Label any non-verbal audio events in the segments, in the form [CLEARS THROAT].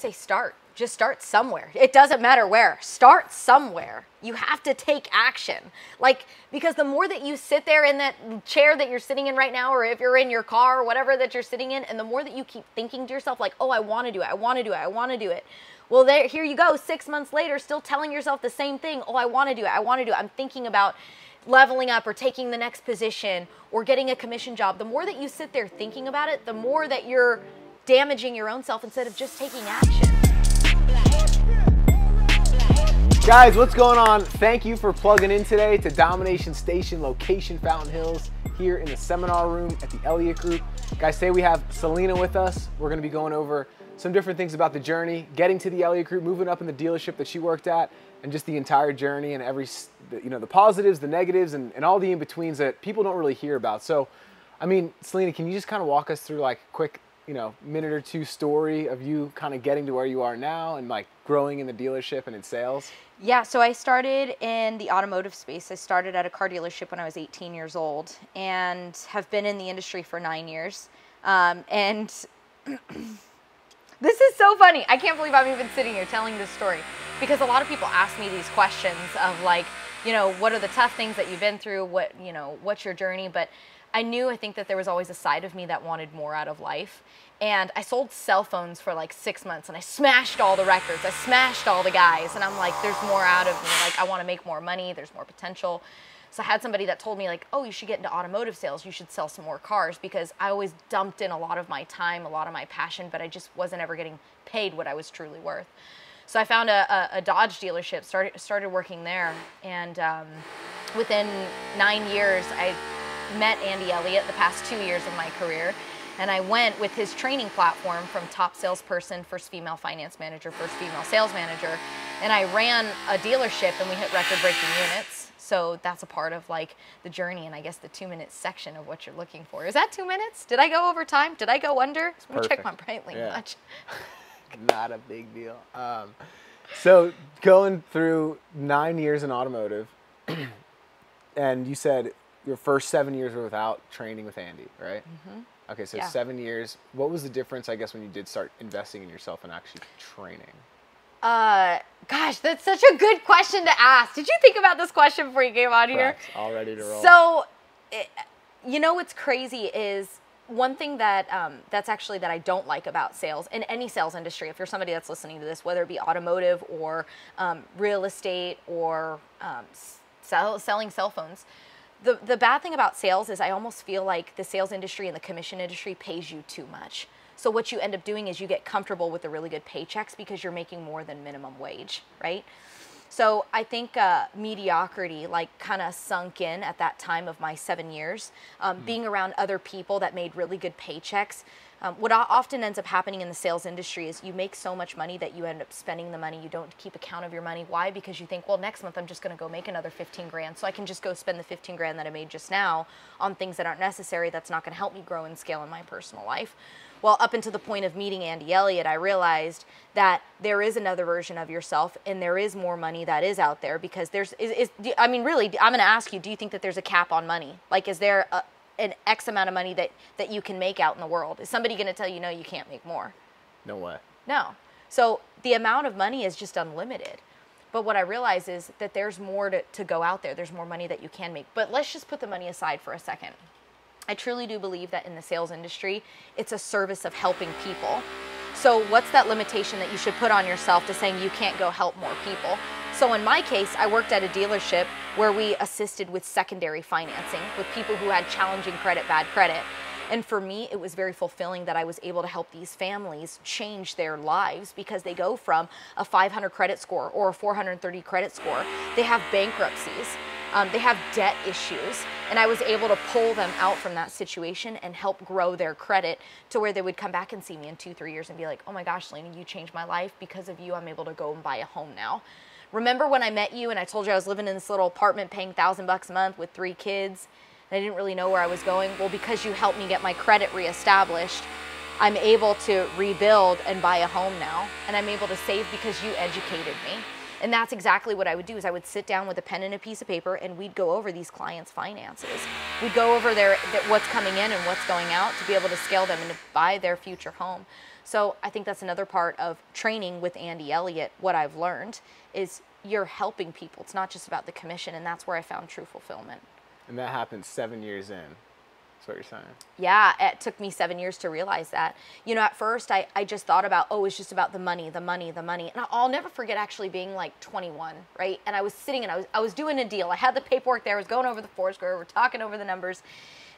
say start. Just start somewhere. It doesn't matter where. Start somewhere. You have to take action. Like, because the more that you sit there in that chair that you're sitting in right now, or if you're in your car or whatever that you're sitting in, and the more that you keep thinking to yourself, like, oh, I want to do it, I want to do it, I want to do it. Well, there, here you go, six months later, still telling yourself the same thing. Oh, I want to do it, I want to do it. I'm thinking about leveling up or taking the next position or getting a commission job. The more that you sit there thinking about it, the more that you're damaging your own self instead of just taking action. Guys, what's going on? Thank you for plugging in today to Domination Station, location Fountain Hills, here in the seminar room at the Elliott Group. Guys, today we have Celina with us. We're going to be going over some different things about the journey, getting to the Elliott Group, moving up in the dealership that she worked at, and just the entire journey and every, you know, the positives, the negatives, and, and all the in betweens that people don't really hear about. So, I mean, Celina, can you just kind of walk us through like quick you know minute or two story of you kind of getting to where you are now and like growing in the dealership and in sales? Yeah so i started in the automotive space. I started at a car dealership when i was 18 years old and have been in the industry for nine years. Um, and [CLEARS THROAT] this is so funny. I can't believe i'm even sitting here telling this story because a lot of people ask me these questions of like you know what are the tough things that you've been through? What you know what's your journey? But I knew I think that there was always a side of me that wanted more out of life. And I sold cell phones for like six months and I smashed all the records. I smashed all the guys. And I'm like, there's more out of me. Like, I want to make more money. There's more potential. So I had somebody that told me, like, oh, you should get into automotive sales. You should sell some more cars because I always dumped in a lot of my time, a lot of my passion, but I just wasn't ever getting paid what I was truly worth. So I found a, a, a Dodge dealership, started, started working there. And um, within nine years, I met Andy Elliott the past two years of my career. And I went with his training platform from top salesperson, first female finance manager, first female sales manager. And I ran a dealership and we hit record breaking units. So that's a part of like the journey and I guess the two minute section of what you're looking for. Is that two minutes? Did I go over time? Did I go under? Let me check my Breitling yeah. watch. [LAUGHS] Not a big deal. Um, so going through nine years in automotive, [CLEARS THROAT] and you said your first seven years were without training with Andy, right? Mm-hmm. Okay, so yeah. seven years. What was the difference, I guess, when you did start investing in yourself and actually training? Uh, gosh, that's such a good question to ask. Did you think about this question before you came on here? All ready to roll. So, it, you know what's crazy is one thing that um, that's actually that I don't like about sales in any sales industry. If you're somebody that's listening to this, whether it be automotive or um, real estate or um, sell, selling cell phones, the, the bad thing about sales is I almost feel like the sales industry and the commission industry pays you too much. So what you end up doing is you get comfortable with the really good paychecks because you're making more than minimum wage, right? So I think uh, mediocrity like kind of sunk in at that time of my seven years. Um, mm. Being around other people that made really good paychecks um, what often ends up happening in the sales industry is you make so much money that you end up spending the money. You don't keep account of your money. Why? Because you think, well, next month I'm just going to go make another 15 grand. So I can just go spend the 15 grand that I made just now on things that aren't necessary. That's not going to help me grow and scale in my personal life. Well, up until the point of meeting Andy Elliott, I realized that there is another version of yourself and there is more money that is out there because there's, is, is I mean, really, I'm going to ask you, do you think that there's a cap on money? Like, is there a, an X amount of money that, that you can make out in the world. Is somebody going to tell you, no, you can't make more? No way. No. So the amount of money is just unlimited. But what I realize is that there's more to, to go out there. There's more money that you can make. But let's just put the money aside for a second. I truly do believe that in the sales industry, it's a service of helping people. So, what's that limitation that you should put on yourself to saying you can't go help more people? So in my case, I worked at a dealership where we assisted with secondary financing with people who had challenging credit, bad credit. And for me, it was very fulfilling that I was able to help these families change their lives because they go from a 500 credit score or a 430 credit score. They have bankruptcies, um, they have debt issues. And I was able to pull them out from that situation and help grow their credit to where they would come back and see me in two, three years and be like, oh my gosh, Lena, you changed my life. Because of you, I'm able to go and buy a home now. Remember when I met you and I told you I was living in this little apartment paying thousand bucks a month with three kids and I didn't really know where I was going? Well, because you helped me get my credit reestablished, I'm able to rebuild and buy a home now. And I'm able to save because you educated me. And that's exactly what I would do is I would sit down with a pen and a piece of paper and we'd go over these clients' finances. We'd go over their, what's coming in and what's going out to be able to scale them and to buy their future home. So I think that's another part of training with Andy Elliott. What I've learned is you're helping people. It's not just about the commission, and that's where I found true fulfillment. And that happened seven years in. That's what you're saying. Yeah, it took me seven years to realize that. You know, at first I, I just thought about, oh, it's just about the money, the money, the money. And I'll never forget actually being like 21, right? And I was sitting and I was, I was doing a deal. I had the paperwork there. I was going over the four square. We're talking over the numbers.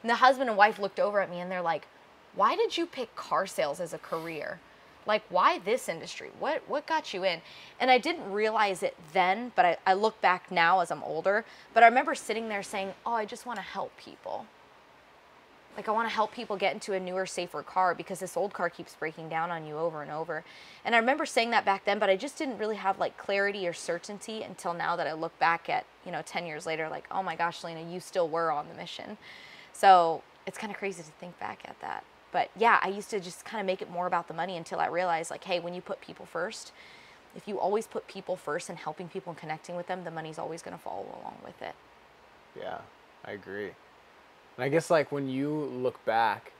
And the husband and wife looked over at me and they're like, why did you pick car sales as a career? Like, why this industry? What what got you in? And I didn't realize it then, but I, I look back now as I'm older. But I remember sitting there saying, Oh, I just want to help people. Like, I want to help people get into a newer, safer car because this old car keeps breaking down on you over and over. And I remember saying that back then, but I just didn't really have like clarity or certainty until now that I look back at, you know, 10 years later, like, oh my gosh, Lena, you still were on the mission. So it's kind of crazy to think back at that. But yeah, I used to just kind of make it more about the money until I realized, like, hey, when you put people first, if you always put people first and helping people and connecting with them, the money's always going to follow along with it. Yeah, I agree. And I guess like when you look back,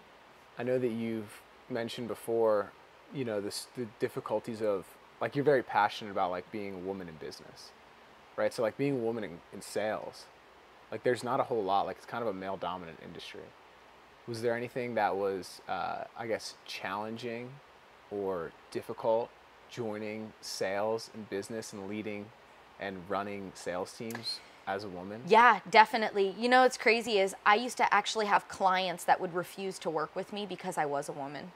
I know that you've mentioned before, you know, this the difficulties of like you're very passionate about like being a woman in business, right? So like being a woman in, in sales, like there's not a whole lot. Like it's kind of a male dominant industry was there anything that was, uh, I guess, challenging or difficult joining sales and business and leading and running sales teams as a woman? Yeah, definitely. You know, what's crazy is I used to actually have clients that would refuse to work with me because I was a woman.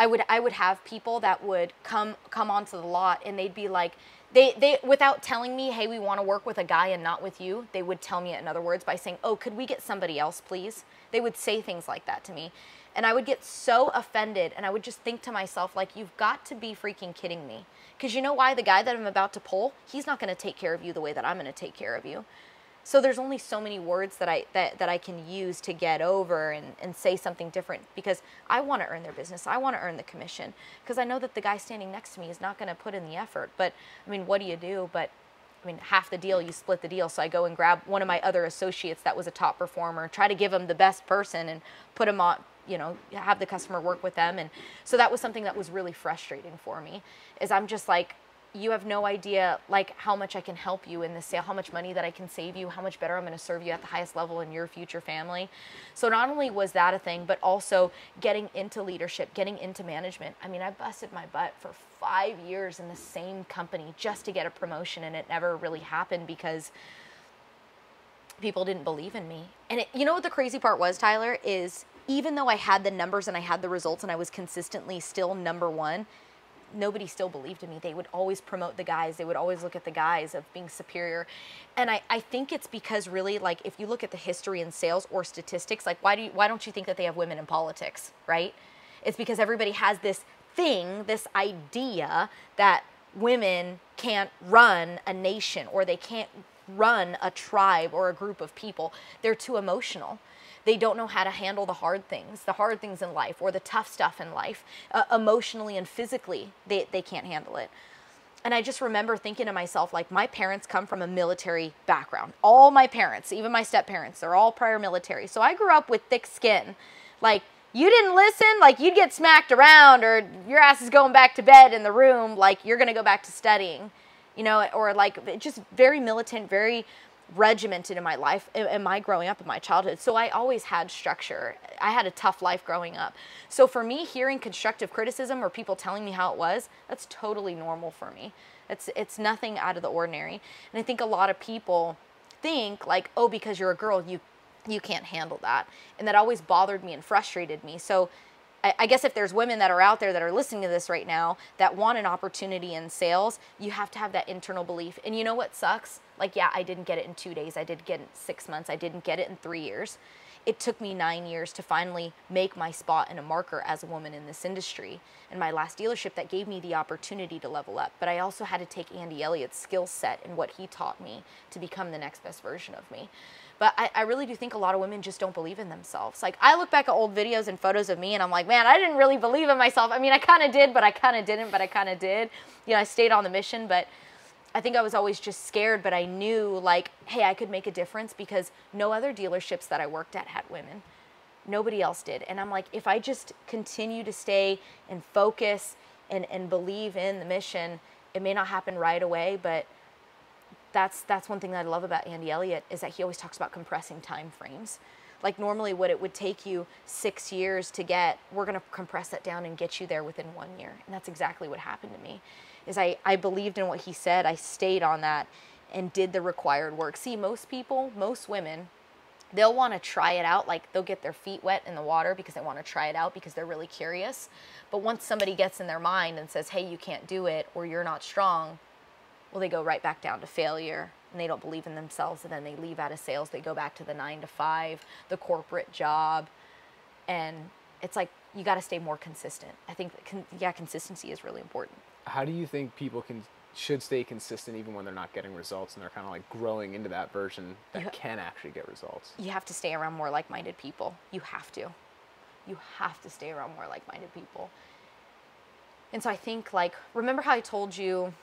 I would I would have people that would come come onto the lot and they'd be like they they without telling me, "Hey, we want to work with a guy and not with you." They would tell me in other words by saying, "Oh, could we get somebody else, please?" They would say things like that to me. And I would get so offended and I would just think to myself like you've got to be freaking kidding me. Cuz you know why the guy that I'm about to pull, he's not going to take care of you the way that I'm going to take care of you. So there's only so many words that I that, that I can use to get over and, and say something different because I want to earn their business. I want to earn the commission because I know that the guy standing next to me is not going to put in the effort. But I mean, what do you do? But I mean, half the deal, you split the deal. So I go and grab one of my other associates that was a top performer, try to give him the best person and put him on, you know, have the customer work with them. And so that was something that was really frustrating for me is I'm just like, you have no idea like how much I can help you in this sale, how much money that I can save you, how much better I'm going to serve you at the highest level in your future family. So not only was that a thing, but also getting into leadership, getting into management. I mean, I busted my butt for 5 years in the same company just to get a promotion and it never really happened because people didn't believe in me. And it, you know what the crazy part was, Tyler, is even though I had the numbers and I had the results and I was consistently still number 1, nobody still believed in me. They would always promote the guys. They would always look at the guys of being superior. And I, I think it's because really like if you look at the history in sales or statistics, like why do you, why don't you think that they have women in politics, right? It's because everybody has this thing, this idea that women can't run a nation or they can't run a tribe or a group of people. They're too emotional they don't know how to handle the hard things, the hard things in life, or the tough stuff in life. Uh, emotionally and physically, they, they can't handle it. And I just remember thinking to myself, like, my parents come from a military background. All my parents, even my step parents, they're all prior military. So I grew up with thick skin. Like, you didn't listen, like, you'd get smacked around, or your ass is going back to bed in the room, like, you're gonna go back to studying, you know, or like, just very militant, very regimented in my life in my growing up in my childhood? So i always had structure. I had a tough life growing up. So for me hearing constructive criticism or people telling me how it was that's totally normal for me. It's it's nothing out of the ordinary. And i think a lot of people think like oh because you're a girl you you can't handle that. And that always bothered me and frustrated me. So I guess if there's women that are out there that are listening to this right now that want an opportunity in sales, you have to have that internal belief. And you know what sucks? Like, yeah, I didn't get it in two days. I did get it in six months. I didn't get it in three years. It took me nine years to finally make my spot and a marker as a woman in this industry. And my last dealership that gave me the opportunity to level up. But I also had to take Andy Elliott's skill set and what he taught me to become the next best version of me. But I, I, really do think a lot of women just don't believe in themselves. Like I look back at old videos and photos of me and I'm like, man, I didn't really believe in myself. I mean, I kind of did, but I kind of didn't, but I kind of did. You know, I stayed on the mission, but I think I was always just scared, but I knew like, hey, I could make a difference because no other dealerships that I worked at had women. Nobody else did. And I'm like, if I just continue to stay and focus and, and believe in the mission, it may not happen right away, but that's that's one thing that I love about Andy Elliott is that he always talks about compressing time frames. Like normally what it would take you 6 years to get, we're going to compress that down and get you there within 1 year. And that's exactly what happened to me. Is I I believed in what he said, I stayed on that and did the required work. See, most people, most women they'll want to try it out like they'll get their feet wet in the water because they want to try it out because they're really curious but once somebody gets in their mind and says hey you can't do it or you're not strong well they go right back down to failure and they don't believe in themselves and then they leave out of sales. They go back to the 9 to 5 the corporate job. And it's like you got to stay more consistent. I think con- yeah consistency is really important. How do you think people can should stay consistent even when they're not getting results and they're kind of like growing into that version that ha- can actually get results? you have to stay around more like-minded people. You have to. You have to stay around more like-minded people. And so i think like remember how i told you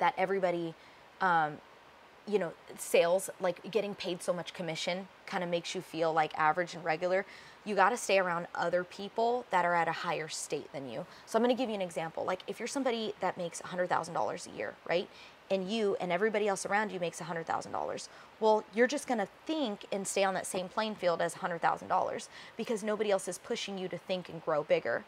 that everybody um, you know sales like getting paid so much commission kind of makes you feel like average and regular. You got to stay around other people that are at a higher state than you. So i'm going to give you an example. Like if you're somebody that makes $100000 a year right? And you and everybody else around you makes $100000 well you're just going to think and stay on that same playing field as $100000 because nobody else is pushing you to think and grow bigger.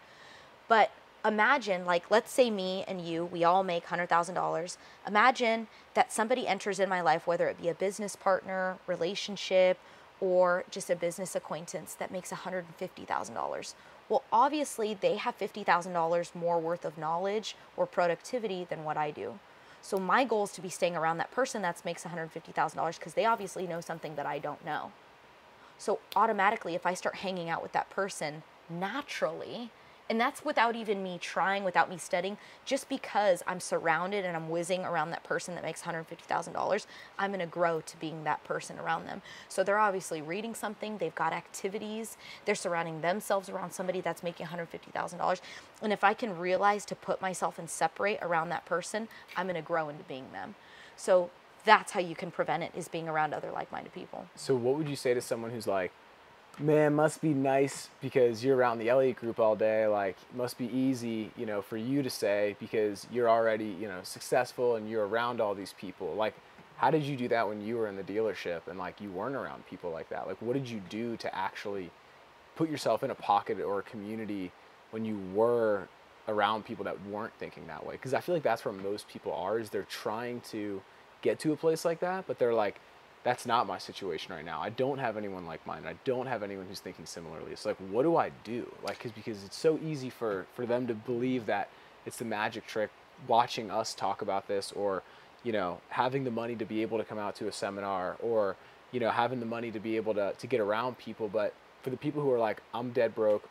But imagine, like, let's say me and you, we all make $100,000. Imagine that somebody enters in my life, whether it be a business partner, relationship, or just a business acquaintance that makes $150,000. Well, obviously, they have $50,000 more worth of knowledge or productivity than what I do. So, my goal is to be staying around that person that makes $150,000 because they obviously know something that I don't know. So automatically, if I start hanging out with that person naturally, and that's without even me trying, without me studying, just because I'm surrounded and I'm whizzing around that person that makes $150,000, I'm gonna grow to being that person around them. So they're obviously reading something, they've got activities, they're surrounding themselves around somebody that's making $150,000. And if I can realize to put myself and separate around that person, I'm gonna grow into being them. So that's how you can prevent it is being around other like-minded people. So what would you say to someone who's like, man, must be nice because you're around the Elliott group all day. Like, must be easy, you know, for you to say because you're already, you know, successful and you're around all these people. Like, how did you do that when you were in the dealership and like you weren't around people like that? Like, what did you do to actually put yourself in a pocket or a community when you were around people that weren't thinking that way? Because I feel like that's where most people are. Is they're trying to get to a place like that, but they're like, that's not my situation right now. I don't have anyone like mine. I don't have anyone who's thinking similarly. It's like, what do I do? Like, cause, because it's so easy for, for them to believe that it's the magic trick watching us talk about this or, you know, having the money to be able to come out to a seminar or, you know, having the money to be able to, to get around people. But for the people who are like, I'm dead broke,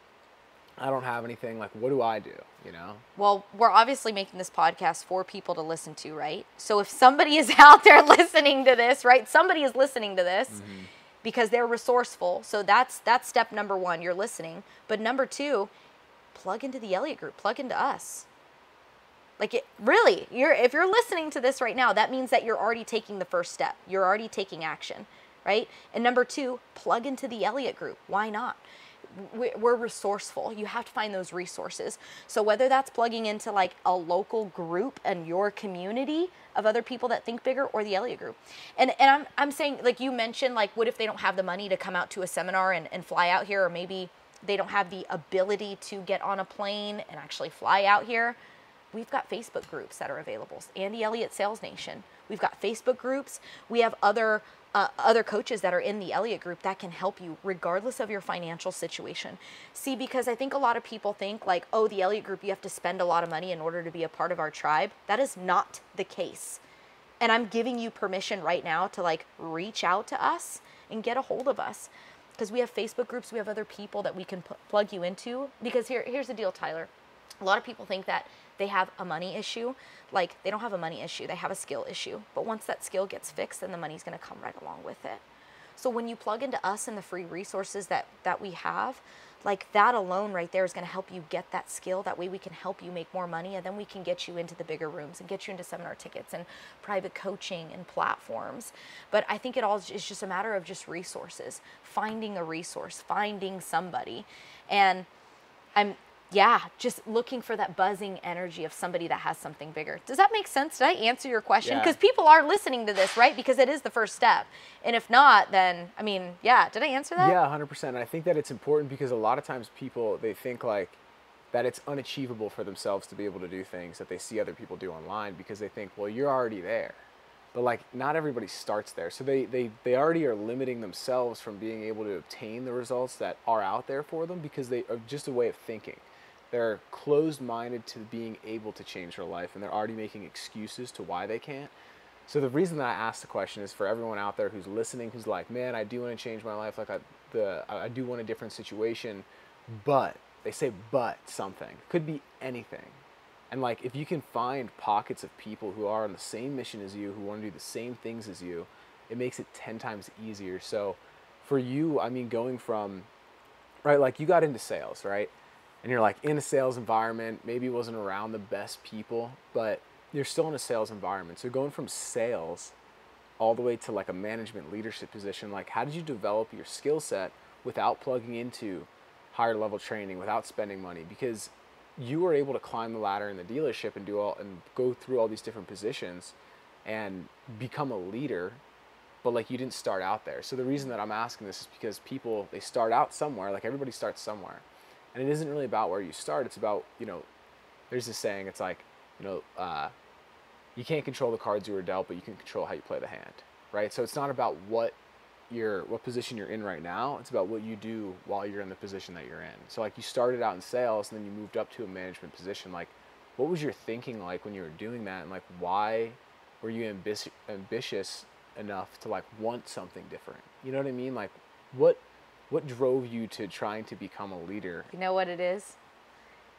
I don't have anything, like, what do I do? You know? Well, we're obviously making this podcast for people to listen to, right? So if somebody is [LAUGHS] out there listening to this, right? Somebody is listening to this Mm-hmm. because they're resourceful. So that's that's step number 1, you're listening. But number 2, plug into the Elliott group, plug into us. Like it really, you're if you're listening to this right now, that means that you're already taking the first step. You're already taking action, right? And number 2, plug into the Elliott group. Why not? We- we're resourceful. You have to find those resources. So whether that's plugging into like a local group and your community of other people that think bigger or the Elliott group. And and I'm I'm saying like you mentioned like what if they don't have the money to come out to a seminar and, and fly out here or maybe they don't have the ability to get on a plane and actually fly out here. We've got Facebook groups that are available. Andy Elliott Sales Nation. We've got Facebook groups. We have other uh, other coaches that are in the Elliott group that can help you regardless of your financial situation. See, because I think a lot of people think like, oh, the Elliott group, you have to spend a lot of money in order to be a part of our tribe. That is not the case. And I'm giving you permission right now to like reach out to us and get a hold of us because we have Facebook groups, we have other people that we can pl- plug you into. Because here, here's the deal, Tyler. A lot of people think that they have a money issue. Like they don't have a money issue, they have a skill issue. But once that skill gets fixed, then the money's to come right along with it. So when you plug into us and the free resources that that we have, like that alone right there is going to help you get that skill that way we can help you make more money and then we can get you into the bigger rooms and get you into seminar tickets and private coaching and platforms but i think it all is just a matter of just resources finding a resource finding somebody and i'm yeah, just looking for that buzzing energy of somebody that has something bigger. Does that make sense? Did I answer your question? Yeah. Because people are listening to this, right? Because it is the first step. And if not, then, I mean, yeah, did I answer that? Yeah, 100%. I think that it's important because a lot of times people, they think like that it's unachievable for themselves to be able to do things that they see other people do online because they think, well, you're already there. But like not everybody starts there. So they, they, they already are limiting themselves from being able to obtain the results that are out there for them because they are just a way of thinking. They're closed minded to being able to change their life and they're already making excuses to why they can't. So the reason that I asked the question is for everyone out there who's listening, who's like, man, I do want to change my life. Like I, the, I do want a different situation, but they say, but something could be anything. And like, if you can find pockets of people who are on the same mission as you, who want to do the same things as you, it makes it 10 times easier. So for you, I mean, going from, right, like you got into sales, right? And you're like in a sales environment, maybe it wasn't around the best people, but you're still in a sales environment. So going from sales all the way to like a management leadership position, like how did you develop your skill set without plugging into higher level training, without spending money? Because you were able to climb the ladder in the dealership and do all and go through all these different positions and become a leader but like you didn't start out there so the reason that i'm asking this is because people they start out somewhere like everybody starts somewhere and it isn't really about where you start it's about you know there's this saying it's like you know uh, you can't control the cards you were dealt but you can control how you play the hand right? So it's not about what your what position you're in right now it's about what you do while you're in the position that you're in. So like you started out in sales and then you moved up to a management position like what was your thinking like when you were doing that? And like why were you ambi- ambitious enough to like want something different? You know what i mean? Like what what drove you to trying to become a leader? You know what it is?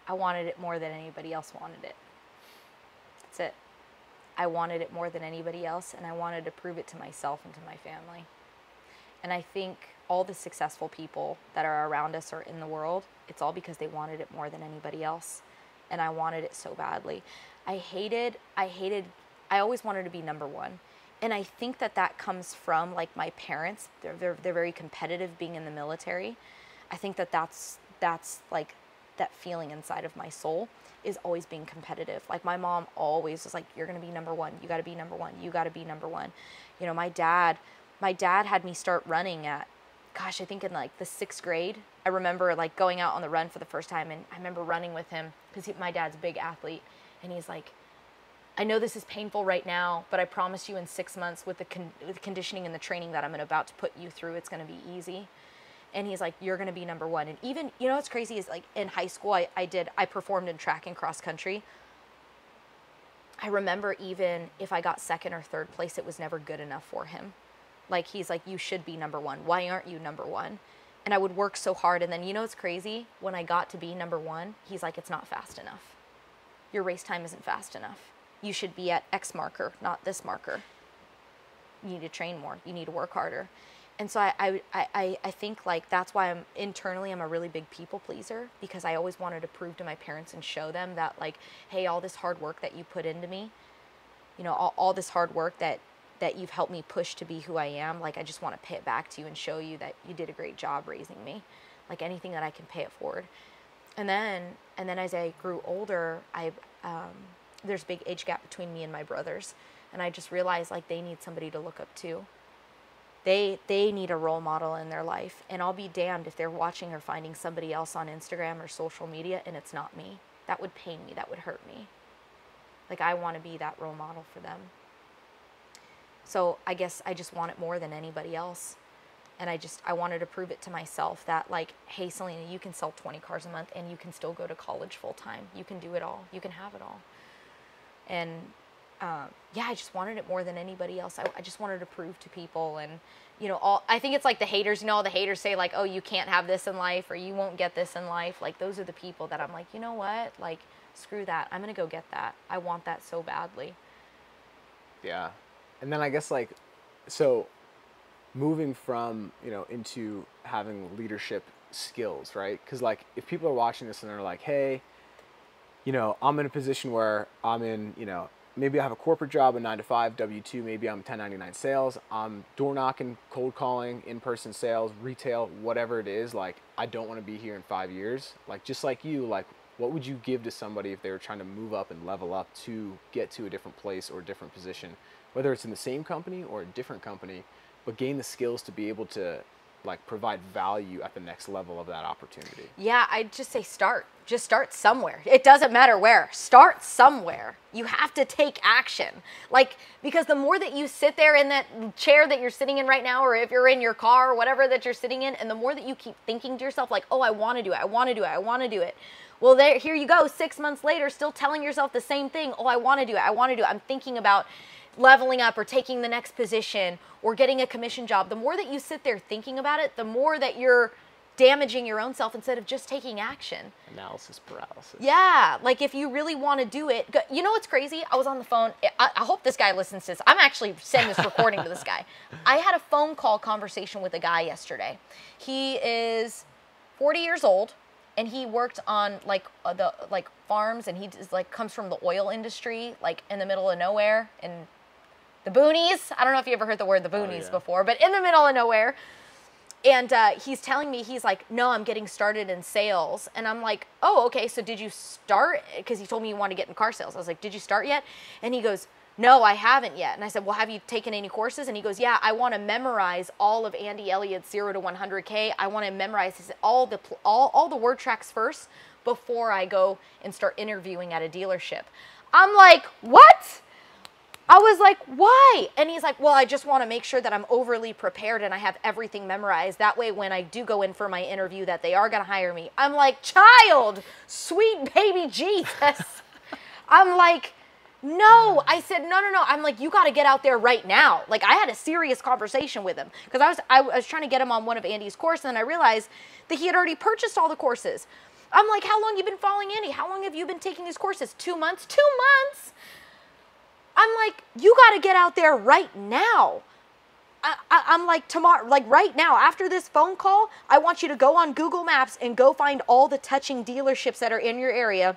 I wanted it more than anybody else wanted it. That's it. I wanted it more than anybody else, and I wanted to prove it to myself and to my family. And I think all the successful people that are around us or in the world, it's all because they wanted it more than anybody else. And I wanted it so badly. I hated, I hated, I always wanted to be number one and I think that that comes from like my parents. They're, they're they're very competitive being in the military. I think that that's that's like that feeling inside of my soul is always being competitive. Like my mom always was like, "You're gonna be number one. You got to be number one. You got to be number one." You know, my dad, my dad had me start running at, gosh, I think in like the sixth grade. I remember like going out on the run for the first time, and I remember running with him because my dad's a big athlete, and he's like, I know this is painful right now, but I promise you in six months with the, con- with the conditioning and the training that I'm about to put you through, it's going to be easy. And he's like, you're going to be number one. And even, you know, what's crazy is like in high school, I, I did, I performed in track and cross country. I remember even if I got second or third place, it was never good enough for him. Like, he's like, you should be number one. Why aren't you number one? And I would work so hard. And then, you know, what's crazy? When I got to be number one, he's like, it's not fast enough. Your race time isn't fast enough you should be at X marker, not this marker. You need to train more. You need to work harder. And so I, I, I, I think like that's why I'm internally I'm a really big people pleaser because I always wanted to prove to my parents and show them that like, hey, all this hard work that you put into me, you know, all, all this hard work that that you've helped me push to be who I am, like I just want to pay it back to you and show you that you did a great job raising me. Like anything that I can pay it forward. And then and then as I grew older, I um, there's a big age gap between me and my brothers and i just realized like they need somebody to look up to. They they need a role model in their life and i'll be damned if they're watching or finding somebody else on instagram or social media and it's not me. That would pain me. That would hurt me. Like i want to be that role model for them. So i guess i just want it more than anybody else and i just i wanted to prove it to myself that like hey Celina you can sell 20 cars a month and you can still go to college full time you can do it all. You can have it all and um, yeah, I just wanted it more than anybody else. I, I, just wanted to prove to people, and you know, all I think it's like the haters. You know, all the haters say like, "Oh, you can't have this in life, or you won't get this in life." Like those are the people that I'm like, you know what? Like, screw that. I'm gonna go get that. I want that so badly. Yeah, and then I guess like, so moving from you know into having leadership skills, right? Because like if people are watching this and they're like, hey, you know, I'm in a position where I'm in, you know, maybe I have a corporate job, a nine to five, W two, maybe I'm 1099 sales, I'm door knocking, cold calling, in person sales, retail, whatever it is. Like I don't want to be here in five years. Like just like you, like what would you give to somebody if they were trying to move up and level up to get to a different place or a different position, whether it's in the same company or a different company, but gain the skills to be able to like provide value at the next level of that opportunity? Yeah, I'd just say start. Just start somewhere. It doesn't matter where. Start somewhere. You have to take action. Like, because the more that you sit there in that chair that you're sitting in right now, or if you're in your car or whatever that you're sitting in, and the more that you keep thinking to yourself, like, oh, I want to do it, I want to do it, I want to do it. Well, there, here you go, six months later, still telling yourself the same thing. Oh, I want to do it, I want to do it. I'm thinking about leveling up or taking the next position or getting a commission job, the more that you sit there thinking about it, the more that you're damaging your own self instead of just taking action. Analysis paralysis. Yeah, like if you really want to do it, you know what's crazy? I was on the phone. I, I hope this guy listens to this. I'm actually sending this recording to this guy. I had a phone call conversation with a guy yesterday. He is 40 years old and he worked on like uh, the like farms and he just like comes from the oil industry like in the middle of nowhere and the boonies. I don't know if you ever heard the word the boonies oh, yeah. before, but in the middle of nowhere. And uh, he's telling me, he's like, no, I'm getting started in sales. And I'm like, oh, okay, so did you start? Because he told me you want to get in car sales. I was like, did you start yet? And he goes, no, I haven't yet. And I said, well, have you taken any courses? And he goes, yeah, I want to memorize all of Andy Elliott's 0 to 100K. I want to memorize his, all, the, all, all the word tracks first before I go and start interviewing at a dealership. I'm like, what? I was like, why? And he's like, well, I just want to make sure that I'm overly prepared and I have everything memorized. That way, when I do go in for my interview, that they are going to hire me. I'm like, child, sweet baby Jesus. [LAUGHS] I'm like, no, I said, no, no, no. I'm like, you got to get out there right now. Like, I had a serious conversation with him because I was, I was trying to get him on one of Andy's courses, and I realized that he had already purchased all the courses. I'm like, how long you been following Andy? How long have you been taking these courses? Two months? Two months? I'm like, you got to get out there right now. I, am like tomorrow, like right now, after this phone call, I want you to go on Google Maps and go find all the touching dealerships that are in your area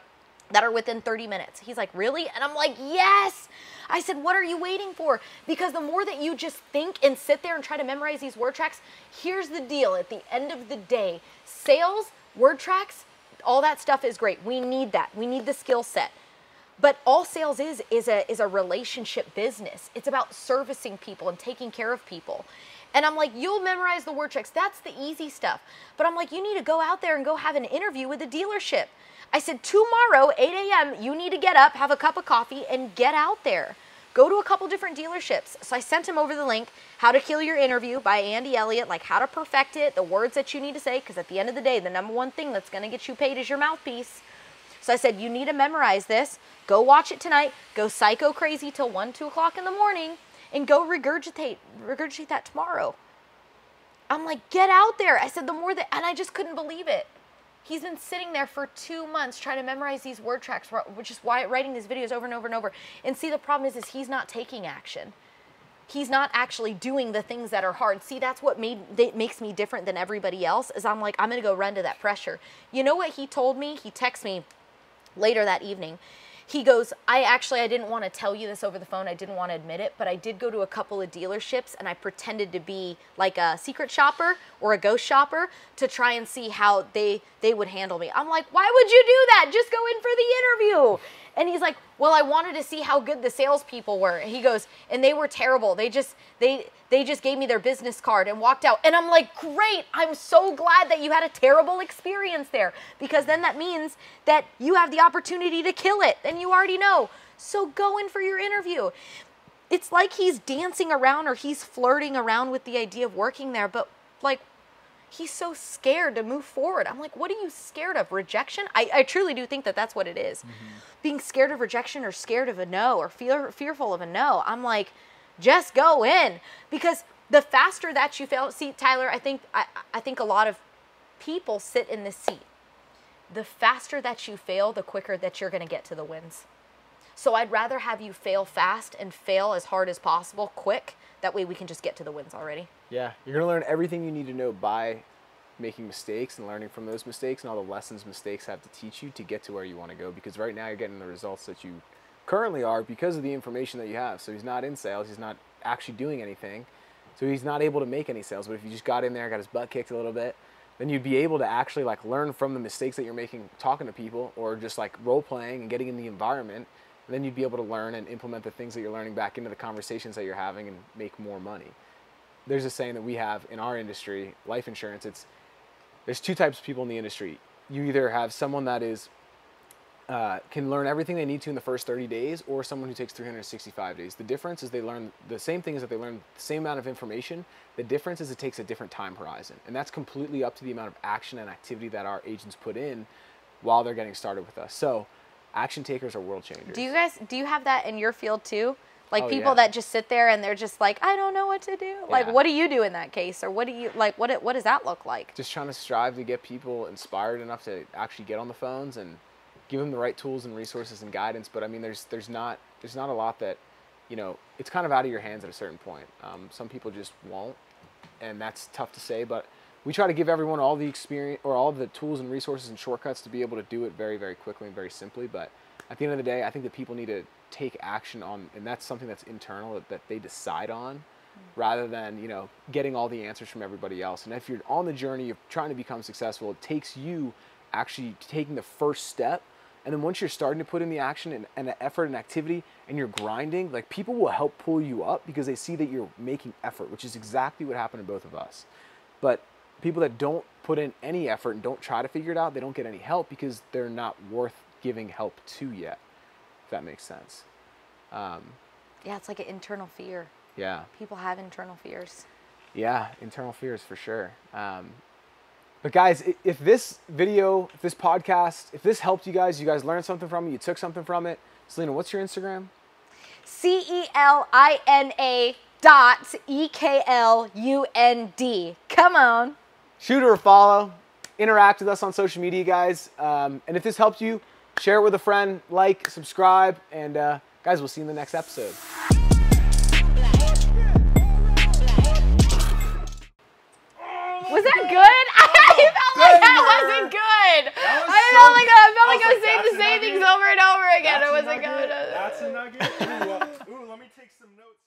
that are within 30 minutes. He's like, really? And I'm like, yes. I said, what are you waiting for? Because the more that you just think and sit there and try to memorize these word tracks, here's the deal. At the end of the day, sales, word tracks, all that stuff is great. We need that. We need the skill set. But all sales is is a is a relationship business. It's about servicing people and taking care of people. And I'm like, you'll memorize the word tracks. That's the easy stuff. But I'm like, you need to go out there and go have an interview with a dealership. I said, tomorrow, 8 a.m., you need to get up, have a cup of coffee, and get out there. Go to a couple different dealerships. So I sent him over the link, How to Kill Your Interview by Andy Elliott, like how to perfect it, the words that you need to say, because at the end of the day, the number one thing that's going to get you paid is your mouthpiece. So I said, you need to memorize this. Go watch it tonight. Go psycho crazy till 1, 2 o'clock in the morning and go regurgitate, regurgitate that tomorrow. I'm like, get out there. I said, the more that, and I just couldn't believe it. He's been sitting there for two months trying to memorize these word tracks, which is why writing these videos over and over and over. And see, the problem is, is he's not taking action. He's not actually doing the things that are hard. See, that's what made that makes me different than everybody else. Is I'm like, I'm gonna go run to that pressure. You know what he told me? He texted me later that evening he goes i actually i didn't want to tell you this over the phone i didn't want to admit it but i did go to a couple of dealerships and i pretended to be like a secret shopper or a ghost shopper to try and see how they they would handle me. I'm like why would you do that? Just go in for the interview and he's like, well, I wanted to see how good the salespeople were. And he goes, and they were terrible. They just they they just gave me their business card and walked out. And I'm like, great. I'm so glad that you had a terrible experience there because then that means that you have the opportunity to kill it. And you already know. So go in for your interview. It's like he's dancing around or he's flirting around with the idea of working there, but like he's so scared to move forward. I'm like, what are you scared of? Rejection? I, I truly do think that that's what it is. Mm-hmm. Being scared of rejection or scared of a no or fear, fearful of a no. I'm like, just go in because the faster that you fail, see, Tyler, I think I, I think a lot of people sit in this seat. The faster that you fail, the quicker that you're going to get to the wins. So I'd rather have you fail fast and fail as hard as possible, quick. That way we can just get to the wins already. Yeah, you're gonna learn everything you need to know by making mistakes and learning from those mistakes and all the lessons mistakes have to teach you to get to where you want to go. Because right now you're getting the results that you currently are because of the information that you have. So he's not in sales, he's not actually doing anything. So he's not able to make any sales. But if you just got in there, got his butt kicked a little bit, then you'd be able to actually like learn from the mistakes that you're making talking to people or just like role playing and getting in the environment. And then you'd be able to learn and implement the things that you're learning back into the conversations that you're having and make more money. There's a saying that we have in our industry, life insurance, it's there's two types of people in the industry. You either have someone that is uh, can learn everything they need to in the first 30 days, or someone who takes 365 days. The difference is they learn the same thing is that they learn the same amount of information. The difference is it takes a different time horizon, and that's completely up to the amount of action and activity that our agents put in while they're getting started with us. So, action takers are world changers. Do you guys do you have that in your field too? Like Oh, people yeah. that just sit there and they're just like, I don't know what to do. Like, Yeah. what do you do in that case, or what do you like? What what does that look like? just trying to strive to get people inspired enough to actually get on the phones and give them the right tools and resources and guidance. But I mean, there's there's not there's not a lot that you know it's kind of out of your hands at a certain point. Um, some people just won't, and that's tough to say. But we try to give everyone all the experience or all the tools and resources and shortcuts to be able to do it very very quickly and very simply. But at the end of the day, I think that people need to take action on, and that's something that's internal that, that they decide on mm. rather than you know getting all the answers from everybody else. And if you're on the journey of trying to become successful it takes you actually taking the first step. And then once you're starting to put in the action and, and the effort and activity and you're grinding like people will help pull you up because they see that you're making effort which is exactly what happened to both of us. But people that don't put in any effort and don't try to figure it out they don't get any help because they're not worth giving help to yet if that makes sense um, Yeah, it's like an internal fear. yeah People have internal fears. Yeah, internal fears for sure. Um, but guys, if this video, if this podcast, if this helped you guys, you guys learned something from it, you took something from it. Celina, what's your Instagram? C E L I N A dot E K L U N D. Come on. Shoot or follow. Interact with us on social media, guys. Um, and if this helped you, share it with a friend, like, subscribe, and uh, guys, we'll see you in the next episode. Was that good? [LAUGHS] I felt like that wasn't good. That was I so felt like I felt I like I was like, saying the same nugget. things over and over again. That's It wasn't good. That's a nugget. Ooh, uh, ooh, let me take some notes.